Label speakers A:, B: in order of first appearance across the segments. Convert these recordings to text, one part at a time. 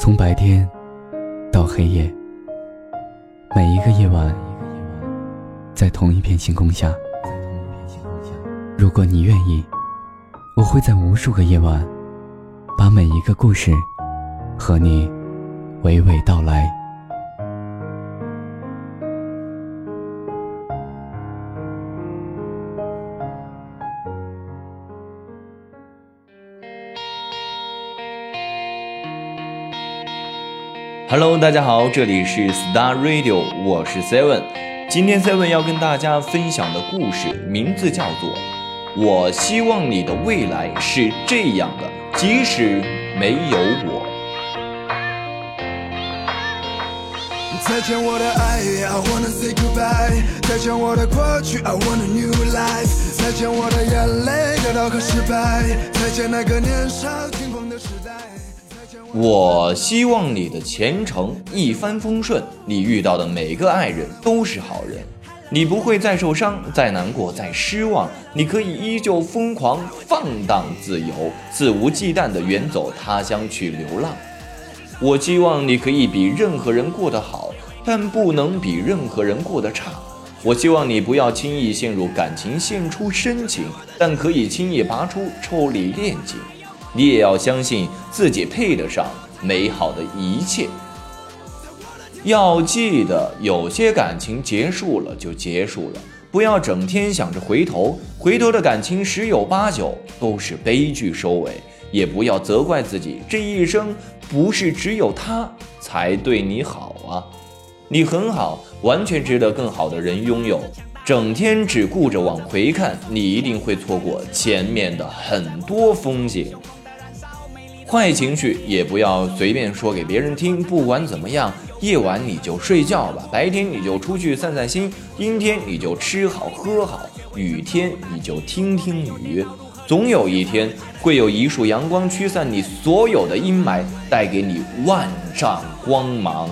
A: 从白天到黑夜，每一个夜晚，在同一片星空下。如果你愿意，我会在无数个夜晚，把每一个故事和你娓娓道来。
B: Hello，大家好，这里是 Star Radio，我是 Seven。今天 Seven 要跟大家分享的故事名字叫做《我希望你的未来是这样的，即使没有我》。再见我的爱，I wanna say goodbye。再见我的过去，I want a new life。再见我的眼泪，得到和失败。再见那个年少轻狂的时代。我希望你的前程一帆风顺，你遇到的每个爱人都是好人，你不会再受伤、再难过、再失望，你可以依旧疯狂、放荡、自由、肆无忌惮地远走他乡去流浪。我希望你可以比任何人过得好，但不能比任何人过得差。我希望你不要轻易陷入感情，献出深情，但可以轻易拔出，抽离恋情。你也要相信自己配得上美好的一切。要记得，有些感情结束了就结束了，不要整天想着回头，回头的感情十有八九都是悲剧收尾。也不要责怪自己，这一生不是只有他才对你好啊，你很好，完全值得更好的人拥有。整天只顾着往回看，你一定会错过前面的很多风景。坏情绪也不要随便说给别人听。不管怎么样，夜晚你就睡觉吧，白天你就出去散散心，阴天你就吃好喝好，雨天你就听听雨。总有一天，会有一束阳光驱散你所有的阴霾，带给你万丈光芒。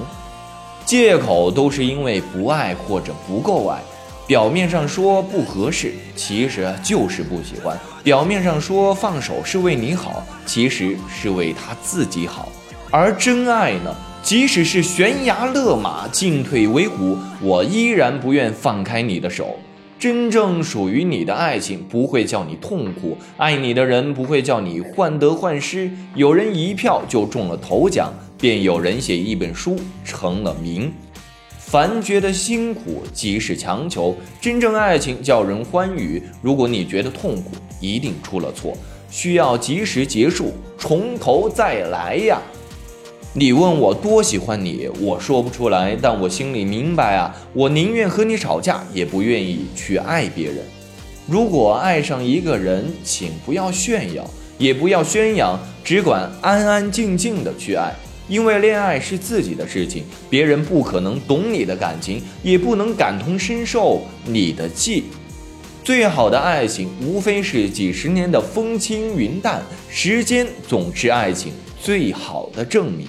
B: 借口都是因为不爱或者不够爱。表面上说不合适，其实就是不喜欢；表面上说放手是为你好，其实是为他自己好。而真爱呢？即使是悬崖勒马，进退维谷，我依然不愿放开你的手。真正属于你的爱情不会叫你痛苦，爱你的人不会叫你患得患失。有人一票就中了头奖，便有人写一本书成了名。凡觉得辛苦即是强求，真正爱情叫人欢愉。如果你觉得痛苦，一定出了错，需要及时结束，从头再来呀。你问我多喜欢你，我说不出来，但我心里明白啊。我宁愿和你吵架，也不愿意去爱别人。如果爱上一个人，请不要炫耀，也不要宣扬，只管安安静静的去爱。因为恋爱是自己的事情，别人不可能懂你的感情，也不能感同身受你的气。最好的爱情，无非是几十年的风轻云淡，时间总是爱情最好的证明。